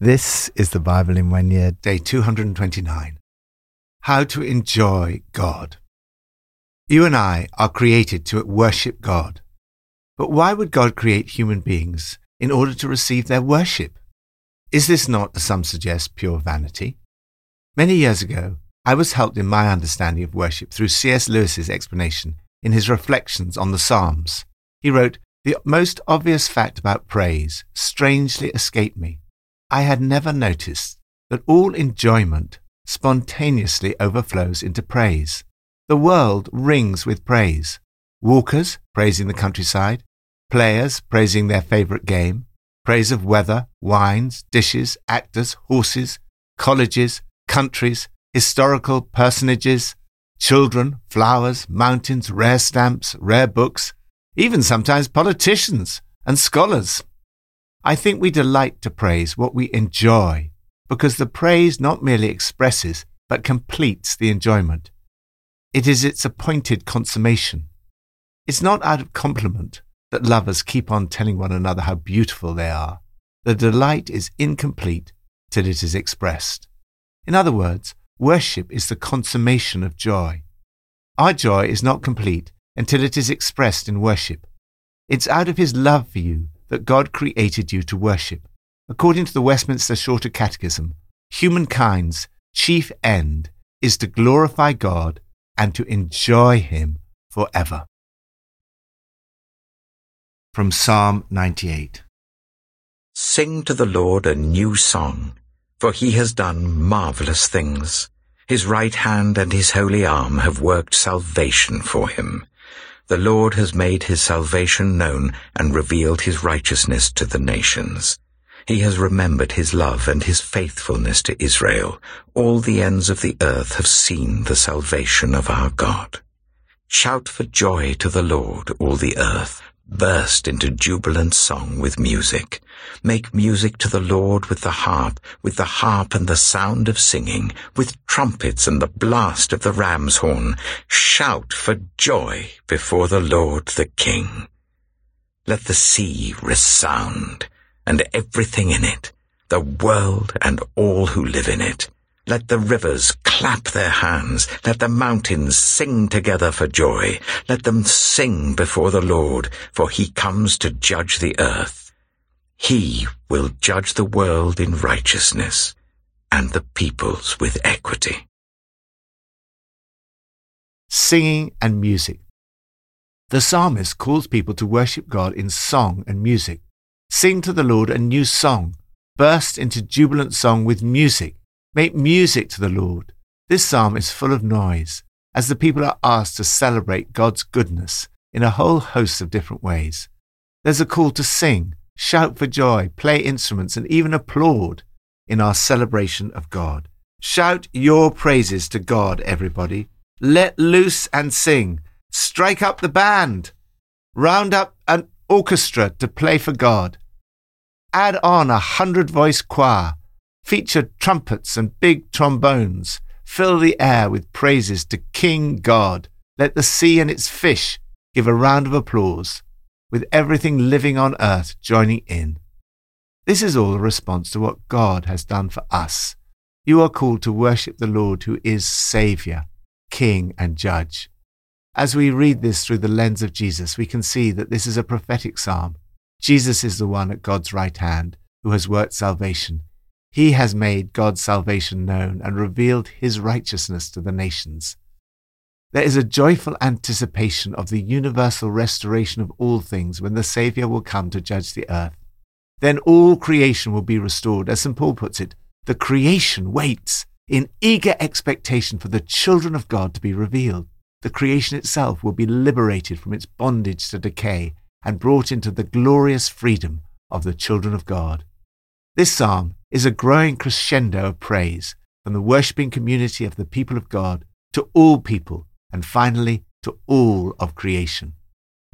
This is the Bible in one year, day 229. How to enjoy God. You and I are created to worship God. But why would God create human beings in order to receive their worship? Is this not, as some suggest, pure vanity? Many years ago, I was helped in my understanding of worship through C.S. Lewis's explanation in his reflections on the Psalms. He wrote, The most obvious fact about praise strangely escaped me. I had never noticed that all enjoyment spontaneously overflows into praise. The world rings with praise. Walkers praising the countryside, players praising their favourite game, praise of weather, wines, dishes, actors, horses, colleges, countries, historical personages, children, flowers, mountains, rare stamps, rare books, even sometimes politicians and scholars. I think we delight to praise what we enjoy because the praise not merely expresses but completes the enjoyment. It is its appointed consummation. It's not out of compliment that lovers keep on telling one another how beautiful they are. The delight is incomplete till it is expressed. In other words, worship is the consummation of joy. Our joy is not complete until it is expressed in worship. It's out of His love for you that God created you to worship. According to the Westminster Shorter Catechism, humankind's chief end is to glorify God and to enjoy Him forever. From Psalm 98 Sing to the Lord a new song, for he has done marvelous things. His right hand and his holy arm have worked salvation for him. The Lord has made his salvation known and revealed his righteousness to the nations. He has remembered his love and his faithfulness to Israel. All the ends of the earth have seen the salvation of our God. Shout for joy to the Lord, all the earth burst into jubilant song with music. Make music to the Lord with the harp, with the harp and the sound of singing, with trumpets and the blast of the ram's horn. Shout for joy before the Lord the King. Let the sea resound, and everything in it, the world and all who live in it. Let the rivers clap their hands. Let the mountains sing together for joy. Let them sing before the Lord, for he comes to judge the earth. He will judge the world in righteousness and the peoples with equity. Singing and music. The psalmist calls people to worship God in song and music. Sing to the Lord a new song. Burst into jubilant song with music. Make music to the Lord. This psalm is full of noise, as the people are asked to celebrate God's goodness in a whole host of different ways. There's a call to sing, shout for joy, play instruments, and even applaud in our celebration of God. Shout your praises to God, everybody. Let loose and sing. Strike up the band. Round up an orchestra to play for God. Add on a hundred voice choir feature trumpets and big trombones. Fill the air with praises to King God. Let the sea and its fish give a round of applause, with everything living on earth joining in. This is all a response to what God has done for us. You are called to worship the Lord who is Saviour, King, and Judge. As we read this through the lens of Jesus, we can see that this is a prophetic psalm. Jesus is the one at God's right hand who has worked salvation he has made God's salvation known and revealed his righteousness to the nations. There is a joyful anticipation of the universal restoration of all things when the Saviour will come to judge the earth. Then all creation will be restored. As St. Paul puts it, the creation waits in eager expectation for the children of God to be revealed. The creation itself will be liberated from its bondage to decay and brought into the glorious freedom of the children of God. This psalm is a growing crescendo of praise from the worshipping community of the people of God to all people and finally to all of creation.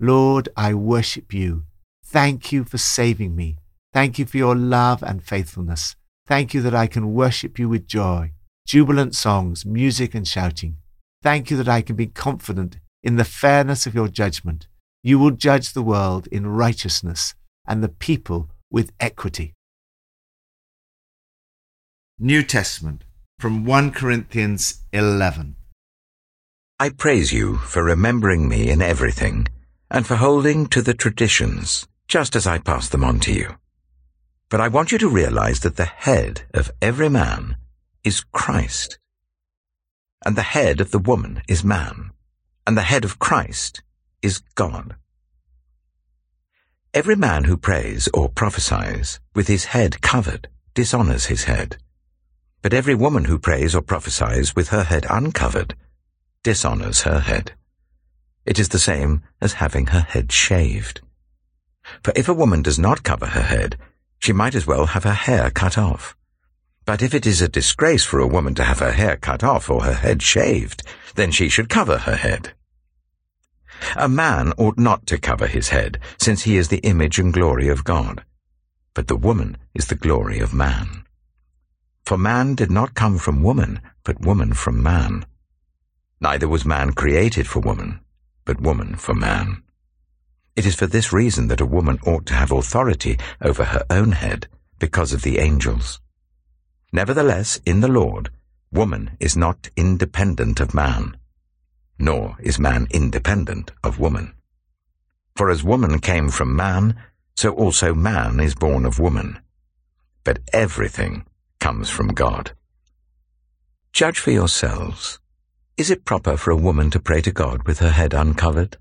Lord, I worship you. Thank you for saving me. Thank you for your love and faithfulness. Thank you that I can worship you with joy, jubilant songs, music, and shouting. Thank you that I can be confident in the fairness of your judgment. You will judge the world in righteousness and the people with equity. New Testament, from 1 Corinthians 11. I praise you for remembering me in everything, and for holding to the traditions, just as I pass them on to you. But I want you to realize that the head of every man is Christ. And the head of the woman is man. And the head of Christ is God. Every man who prays or prophesies with his head covered dishonors his head. But every woman who prays or prophesies with her head uncovered dishonors her head. It is the same as having her head shaved. For if a woman does not cover her head, she might as well have her hair cut off. But if it is a disgrace for a woman to have her hair cut off or her head shaved, then she should cover her head. A man ought not to cover his head, since he is the image and glory of God. But the woman is the glory of man. For man did not come from woman, but woman from man. Neither was man created for woman, but woman for man. It is for this reason that a woman ought to have authority over her own head, because of the angels. Nevertheless, in the Lord, woman is not independent of man, nor is man independent of woman. For as woman came from man, so also man is born of woman. But everything comes from God. Judge for yourselves. Is it proper for a woman to pray to God with her head uncovered?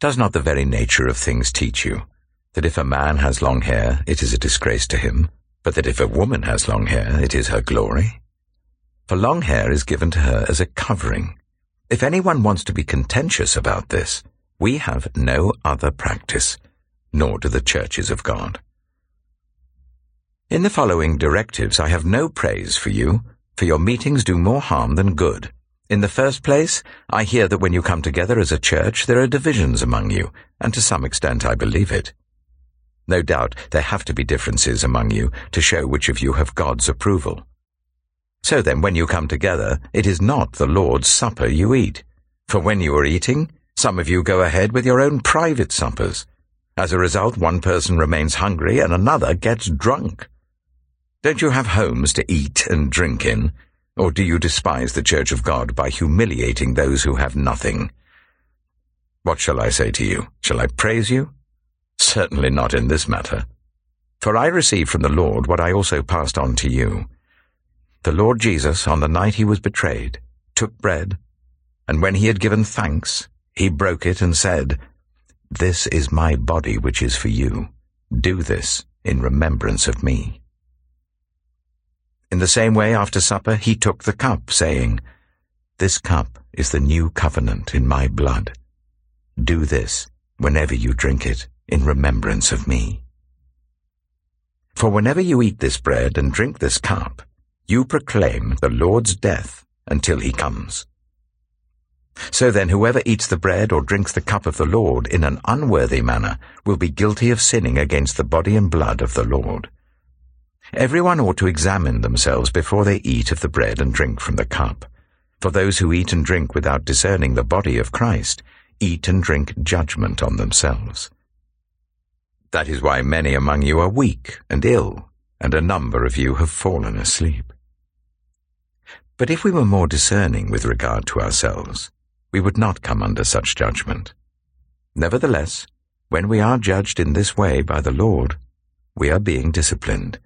Does not the very nature of things teach you that if a man has long hair, it is a disgrace to him, but that if a woman has long hair, it is her glory? For long hair is given to her as a covering. If anyone wants to be contentious about this, we have no other practice, nor do the churches of God. In the following directives I have no praise for you, for your meetings do more harm than good. In the first place, I hear that when you come together as a church, there are divisions among you, and to some extent I believe it. No doubt there have to be differences among you to show which of you have God's approval. So then, when you come together, it is not the Lord's supper you eat. For when you are eating, some of you go ahead with your own private suppers. As a result, one person remains hungry and another gets drunk. Don't you have homes to eat and drink in? Or do you despise the Church of God by humiliating those who have nothing? What shall I say to you? Shall I praise you? Certainly not in this matter. For I received from the Lord what I also passed on to you. The Lord Jesus, on the night he was betrayed, took bread, and when he had given thanks, he broke it and said, This is my body which is for you. Do this in remembrance of me. In the same way, after supper, he took the cup, saying, This cup is the new covenant in my blood. Do this whenever you drink it in remembrance of me. For whenever you eat this bread and drink this cup, you proclaim the Lord's death until he comes. So then, whoever eats the bread or drinks the cup of the Lord in an unworthy manner will be guilty of sinning against the body and blood of the Lord. Everyone ought to examine themselves before they eat of the bread and drink from the cup. For those who eat and drink without discerning the body of Christ eat and drink judgment on themselves. That is why many among you are weak and ill, and a number of you have fallen asleep. But if we were more discerning with regard to ourselves, we would not come under such judgment. Nevertheless, when we are judged in this way by the Lord, we are being disciplined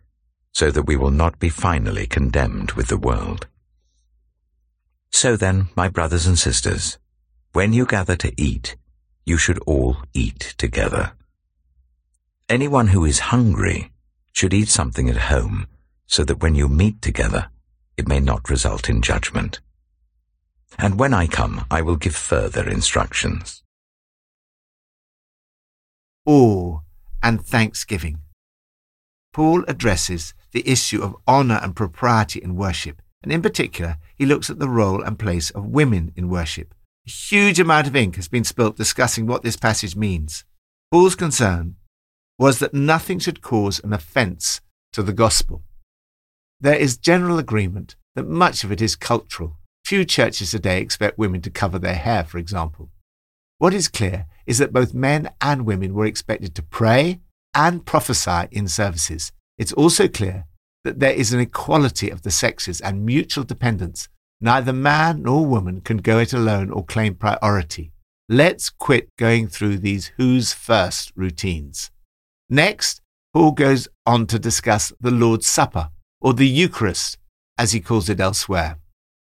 so that we will not be finally condemned with the world. So then, my brothers and sisters, when you gather to eat, you should all eat together. Anyone who is hungry should eat something at home, so that when you meet together, it may not result in judgment. And when I come, I will give further instructions. Awe and thanksgiving. Paul addresses the issue of honour and propriety in worship, and in particular, he looks at the role and place of women in worship. A huge amount of ink has been spilt discussing what this passage means. Paul's concern was that nothing should cause an offence to the gospel. There is general agreement that much of it is cultural. Few churches today expect women to cover their hair, for example. What is clear is that both men and women were expected to pray and prophesy in services. It's also clear that there is an equality of the sexes and mutual dependence. Neither man nor woman can go it alone or claim priority. Let's quit going through these who's first routines. Next, Paul goes on to discuss the Lord's Supper, or the Eucharist, as he calls it elsewhere.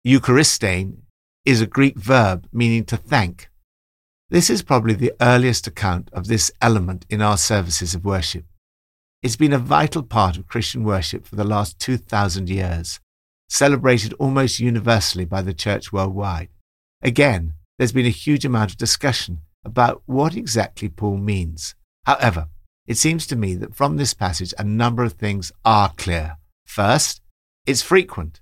Eucharistein is a Greek verb meaning to thank. This is probably the earliest account of this element in our services of worship. It's been a vital part of Christian worship for the last 2,000 years, celebrated almost universally by the church worldwide. Again, there's been a huge amount of discussion about what exactly Paul means. However, it seems to me that from this passage a number of things are clear. First, it's frequent.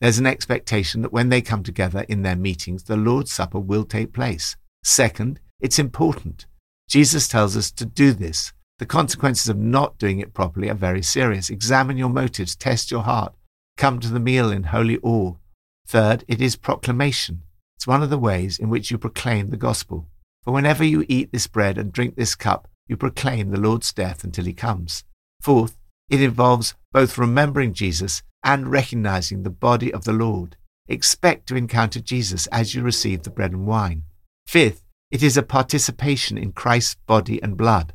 There's an expectation that when they come together in their meetings, the Lord's Supper will take place. Second, it's important. Jesus tells us to do this the consequences of not doing it properly are very serious. Examine your motives, test your heart, come to the meal in holy awe. Third, it is proclamation. It's one of the ways in which you proclaim the gospel. For whenever you eat this bread and drink this cup, you proclaim the Lord's death until he comes. Fourth, it involves both remembering Jesus and recognizing the body of the Lord. Expect to encounter Jesus as you receive the bread and wine. Fifth, it is a participation in Christ's body and blood.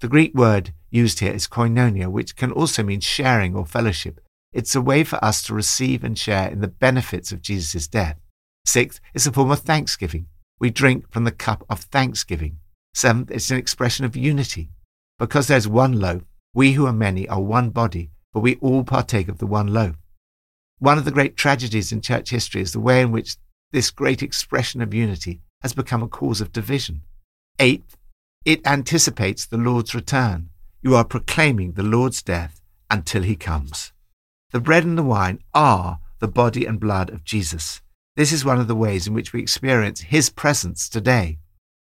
The Greek word used here is koinonia, which can also mean sharing or fellowship. It's a way for us to receive and share in the benefits of Jesus' death. Sixth, it's a form of thanksgiving. We drink from the cup of thanksgiving. Seventh, it's an expression of unity. Because there's one loaf, we who are many are one body, but we all partake of the one loaf. One of the great tragedies in church history is the way in which this great expression of unity has become a cause of division. Eighth, it anticipates the Lord's return. You are proclaiming the Lord's death until he comes. The bread and the wine are the body and blood of Jesus. This is one of the ways in which we experience his presence today.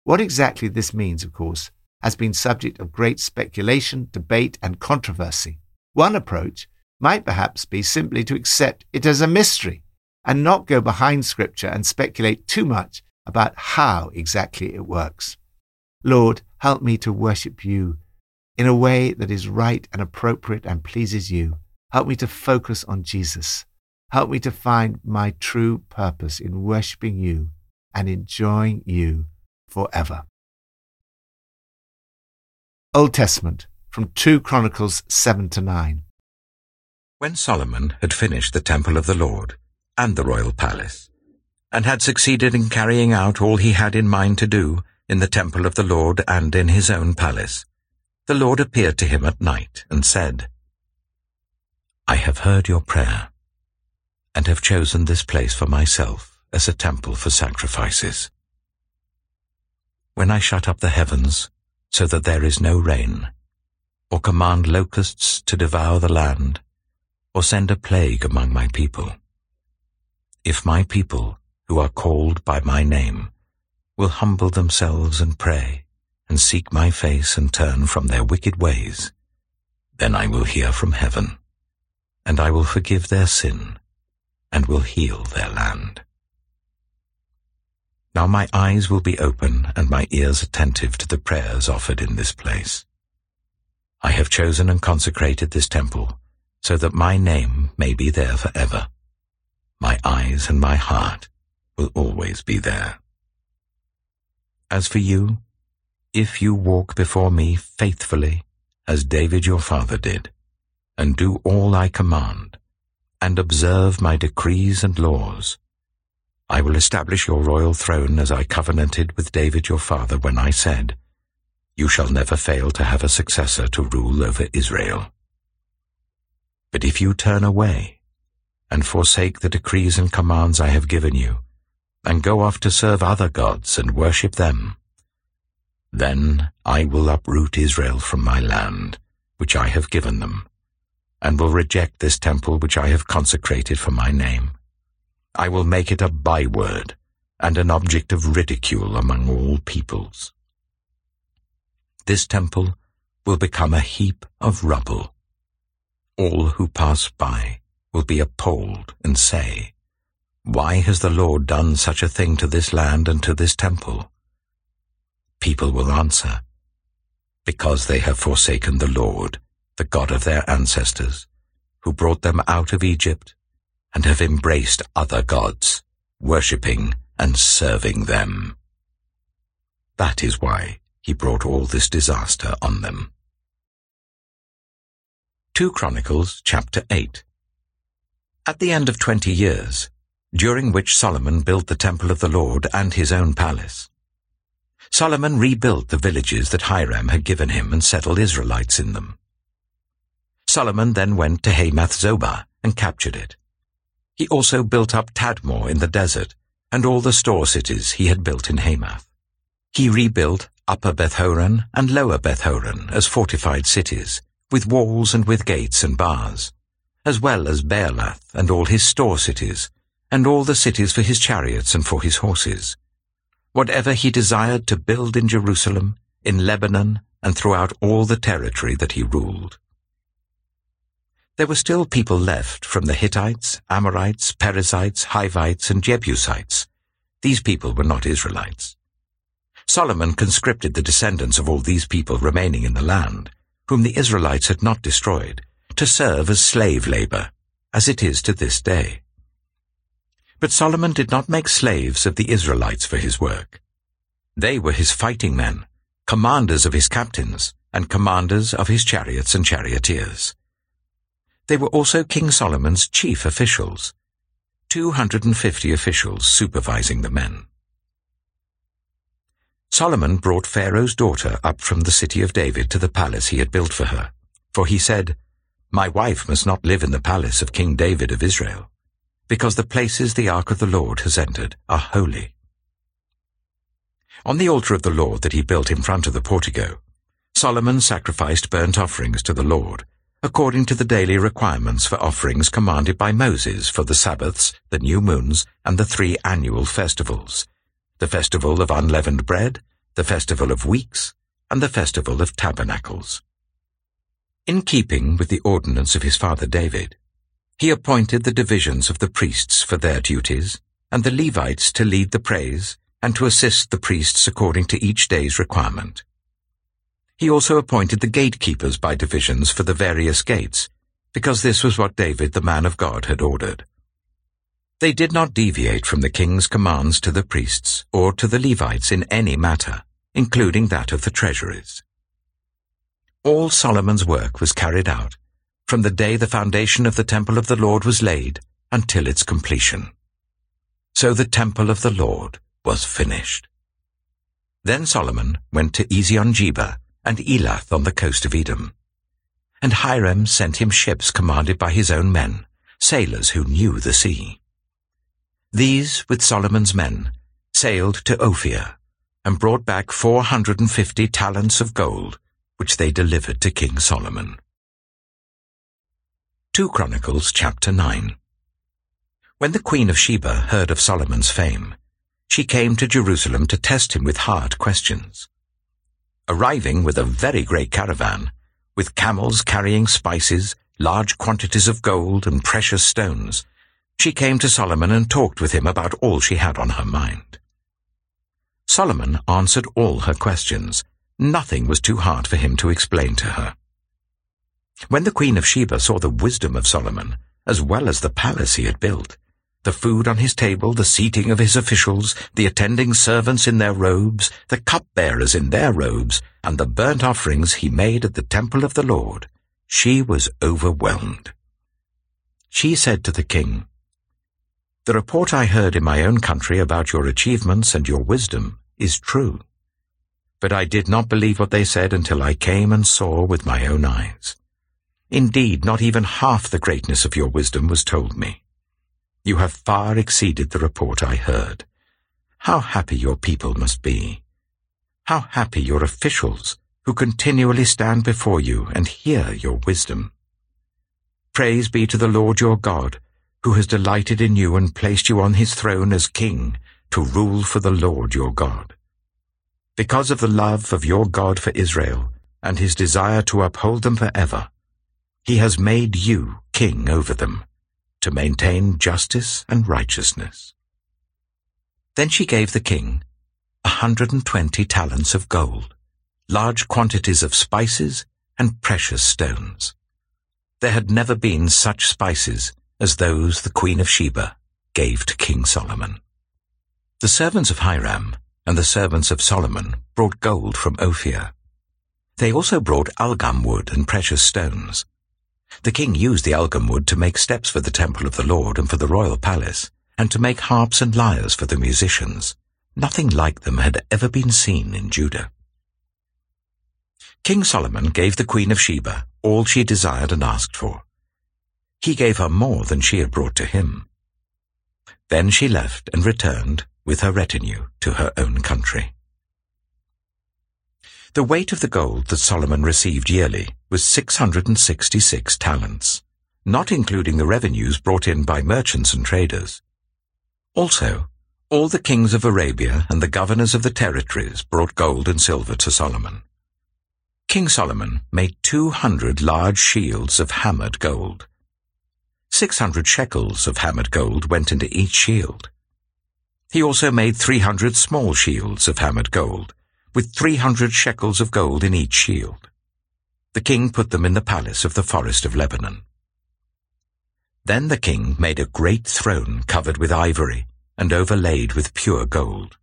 What exactly this means, of course, has been subject of great speculation, debate, and controversy. One approach might perhaps be simply to accept it as a mystery and not go behind Scripture and speculate too much about how exactly it works. Lord, help me to worship you in a way that is right and appropriate and pleases you. Help me to focus on Jesus. Help me to find my true purpose in worshiping you and enjoying you forever. Old Testament from 2 Chronicles 7 to 9. When Solomon had finished the temple of the Lord and the royal palace, and had succeeded in carrying out all he had in mind to do, in the temple of the Lord and in his own palace, the Lord appeared to him at night and said, I have heard your prayer, and have chosen this place for myself as a temple for sacrifices. When I shut up the heavens so that there is no rain, or command locusts to devour the land, or send a plague among my people, if my people, who are called by my name, will humble themselves and pray, and seek my face and turn from their wicked ways, then I will hear from heaven, and I will forgive their sin, and will heal their land. Now my eyes will be open and my ears attentive to the prayers offered in this place. I have chosen and consecrated this temple so that my name may be there forever. My eyes and my heart will always be there. As for you, if you walk before me faithfully, as David your father did, and do all I command, and observe my decrees and laws, I will establish your royal throne as I covenanted with David your father when I said, You shall never fail to have a successor to rule over Israel. But if you turn away, and forsake the decrees and commands I have given you, and go off to serve other gods and worship them. Then I will uproot Israel from my land, which I have given them, and will reject this temple which I have consecrated for my name. I will make it a byword and an object of ridicule among all peoples. This temple will become a heap of rubble. All who pass by will be appalled and say, why has the Lord done such a thing to this land and to this temple? People will answer, Because they have forsaken the Lord, the God of their ancestors, who brought them out of Egypt, and have embraced other gods, worshipping and serving them. That is why he brought all this disaster on them. 2 Chronicles chapter 8 At the end of twenty years, during which Solomon built the temple of the Lord and his own palace, Solomon rebuilt the villages that Hiram had given him and settled Israelites in them. Solomon then went to Hamath Zobah and captured it. He also built up Tadmor in the desert and all the store cities he had built in Hamath. He rebuilt Upper Bethhoron and Lower Bethhoron as fortified cities, with walls and with gates and bars, as well as Baalath and all his store cities, and all the cities for his chariots and for his horses. Whatever he desired to build in Jerusalem, in Lebanon, and throughout all the territory that he ruled. There were still people left from the Hittites, Amorites, Perizzites, Hivites, and Jebusites. These people were not Israelites. Solomon conscripted the descendants of all these people remaining in the land, whom the Israelites had not destroyed, to serve as slave labor, as it is to this day. But Solomon did not make slaves of the Israelites for his work. They were his fighting men, commanders of his captains, and commanders of his chariots and charioteers. They were also King Solomon's chief officials, 250 officials supervising the men. Solomon brought Pharaoh's daughter up from the city of David to the palace he had built for her, for he said, My wife must not live in the palace of King David of Israel, because the places the ark of the Lord has entered are holy. On the altar of the Lord that he built in front of the portico, Solomon sacrificed burnt offerings to the Lord, according to the daily requirements for offerings commanded by Moses for the Sabbaths, the new moons, and the three annual festivals, the festival of unleavened bread, the festival of weeks, and the festival of tabernacles. In keeping with the ordinance of his father David, he appointed the divisions of the priests for their duties, and the Levites to lead the praise, and to assist the priests according to each day's requirement. He also appointed the gatekeepers by divisions for the various gates, because this was what David the man of God had ordered. They did not deviate from the king's commands to the priests or to the Levites in any matter, including that of the treasuries. All Solomon's work was carried out, from the day the foundation of the temple of the Lord was laid until its completion. So the temple of the Lord was finished. Then Solomon went to Ezion-Geber, and Elath on the coast of Edom. And Hiram sent him ships commanded by his own men, sailors who knew the sea. These, with Solomon's men, sailed to Ophir, and brought back four hundred and fifty talents of gold, which they delivered to King Solomon. 2 Chronicles chapter 9 When the queen of Sheba heard of Solomon's fame, she came to Jerusalem to test him with hard questions arriving with a very great caravan, with camels carrying spices, large quantities of gold and precious stones, she came to Solomon and talked with him about all she had on her mind. Solomon answered all her questions. Nothing was too hard for him to explain to her. When the Queen of Sheba saw the wisdom of Solomon, as well as the palace he had built, the food on his table, the seating of his officials, the attending servants in their robes, the cupbearers in their robes, and the burnt offerings he made at the temple of the Lord, she was overwhelmed. She said to the king, The report I heard in my own country about your achievements and your wisdom is true. But I did not believe what they said until I came and saw with my own eyes. Indeed, not even half the greatness of your wisdom was told me. You have far exceeded the report I heard. How happy your people must be. How happy your officials, who continually stand before you and hear your wisdom. Praise be to the Lord your God, who has delighted in you and placed you on his throne as king, to rule for the Lord your God. Because of the love of your God for Israel, and his desire to uphold them forever, he has made you king over them to maintain justice and righteousness. Then she gave the king a hundred and twenty talents of gold, large quantities of spices and precious stones. There had never been such spices as those the Queen of Sheba gave to King Solomon. The servants of Hiram and the servants of Solomon brought gold from Ophir. They also brought algum wood and precious stones. The king used the algum wood to make steps for the temple of the Lord and for the royal palace, and to make harps and lyres for the musicians. Nothing like them had ever been seen in Judah. King Solomon gave the Queen of Sheba all she desired and asked for. He gave her more than she had brought to him. Then she left and returned with her retinue to her own country. The weight of the gold that Solomon received yearly was 666 talents, not including the revenues brought in by merchants and traders. Also, all the kings of Arabia and the governors of the territories brought gold and silver to Solomon. King Solomon made 200 large shields of hammered gold. 600 shekels of hammered gold went into each shield. He also made 300 small shields of hammered gold, with 300 shekels of gold in each shield. The king put them in the palace of the forest of Lebanon. Then the king made a great throne covered with ivory and overlaid with pure gold.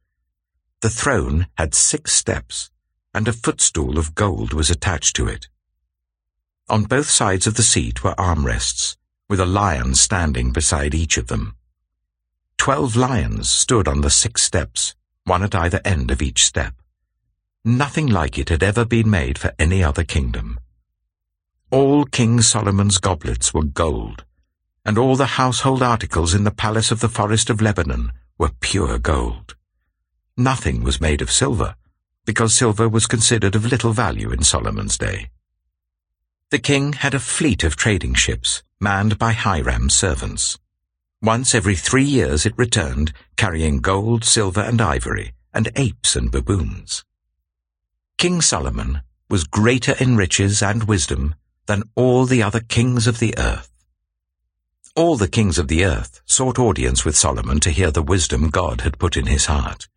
The throne had six steps, and a footstool of gold was attached to it. On both sides of the seat were armrests, with a lion standing beside each of them. Twelve lions stood on the six steps, one at either end of each step. Nothing like it had ever been made for any other kingdom. All King Solomon's goblets were gold, and all the household articles in the palace of the forest of Lebanon were pure gold. Nothing was made of silver, because silver was considered of little value in Solomon's day. The king had a fleet of trading ships, manned by Hiram's servants. Once every three years it returned, carrying gold, silver, and ivory, and apes and baboons. King Solomon was greater in riches and wisdom than all the other kings of the earth. All the kings of the earth sought audience with Solomon to hear the wisdom God had put in his heart.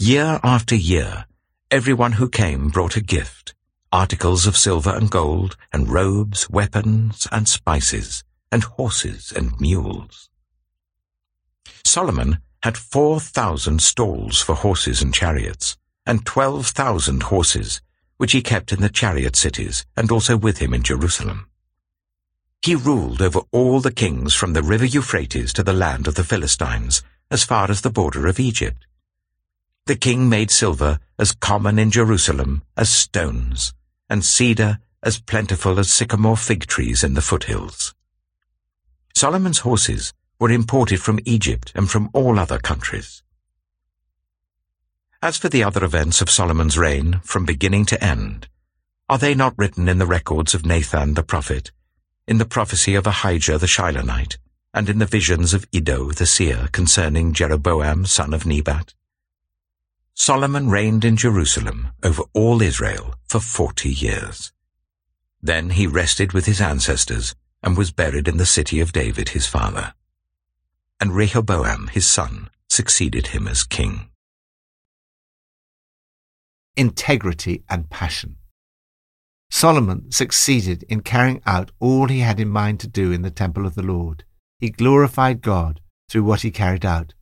Year after year, everyone who came brought a gift, articles of silver and gold, and robes, weapons, and spices, and horses and mules. Solomon had four thousand stalls for horses and chariots, and twelve thousand horses, which he kept in the chariot cities, and also with him in Jerusalem. He ruled over all the kings from the river Euphrates to the land of the Philistines, as far as the border of Egypt. The king made silver as common in Jerusalem as stones, and cedar as plentiful as sycamore fig trees in the foothills. Solomon's horses were imported from Egypt and from all other countries. As for the other events of Solomon's reign, from beginning to end, are they not written in the records of Nathan the prophet, in the prophecy of Ahijah the Shilonite, and in the visions of Iddo the seer concerning Jeroboam son of Nebat. Solomon reigned in Jerusalem over all Israel for forty years. Then he rested with his ancestors and was buried in the city of David his father. And Rehoboam his son succeeded him as king. Integrity and passion. Solomon succeeded in carrying out all he had in mind to do in the temple of the Lord. He glorified God through what he carried out.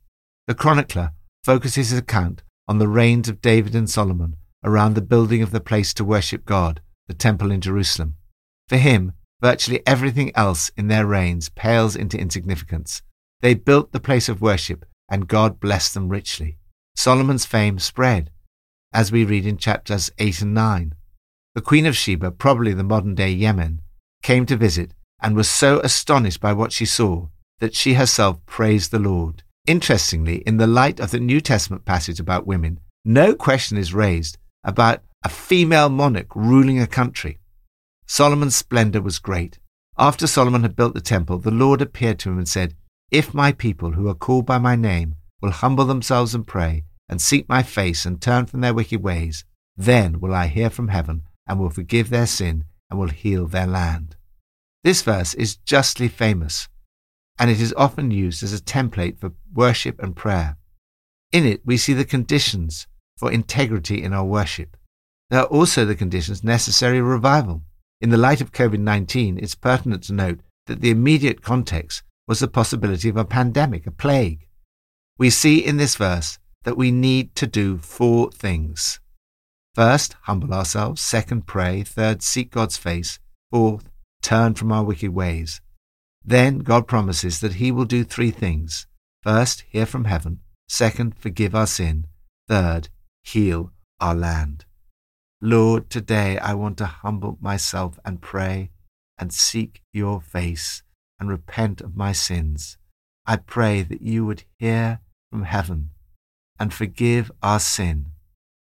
The chronicler focuses his account on the reigns of David and Solomon around the building of the place to worship God, the temple in Jerusalem. For him, virtually everything else in their reigns pales into insignificance. They built the place of worship, and God blessed them richly. Solomon's fame spread, as we read in chapters 8 and 9. The Queen of Sheba, probably the modern day Yemen, came to visit and was so astonished by what she saw that she herself praised the Lord. Interestingly, in the light of the New Testament passage about women, no question is raised about a female monarch ruling a country. Solomon's splendor was great. After Solomon had built the temple, the Lord appeared to him and said, If my people who are called by my name will humble themselves and pray, and seek my face and turn from their wicked ways, then will I hear from heaven and will forgive their sin and will heal their land. This verse is justly famous, and it is often used as a template for worship and prayer. In it, we see the conditions for integrity in our worship. There are also the conditions necessary for revival. In the light of COVID 19, it's pertinent to note that the immediate context was the possibility of a pandemic, a plague. We see in this verse that we need to do four things. First, humble ourselves. Second, pray. Third, seek God's face. Fourth, turn from our wicked ways. Then God promises that He will do three things. First, hear from heaven. Second, forgive our sin. Third, heal our land. Lord, today I want to humble myself and pray and seek your face and repent of my sins. I pray that you would hear from heaven and forgive our sin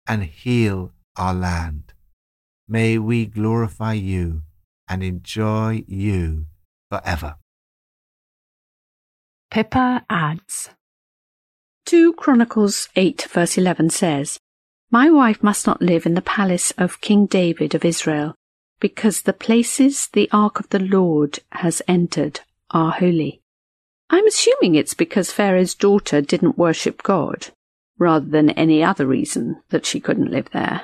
and heal our land. May we glorify you and enjoy you forever. Pippa adds 2 Chronicles 8 verse 11 says, My wife must not live in the palace of King David of Israel, because the places the ark of the Lord has entered are holy. I'm assuming it's because Pharaoh's daughter didn't worship God, rather than any other reason that she couldn't live there.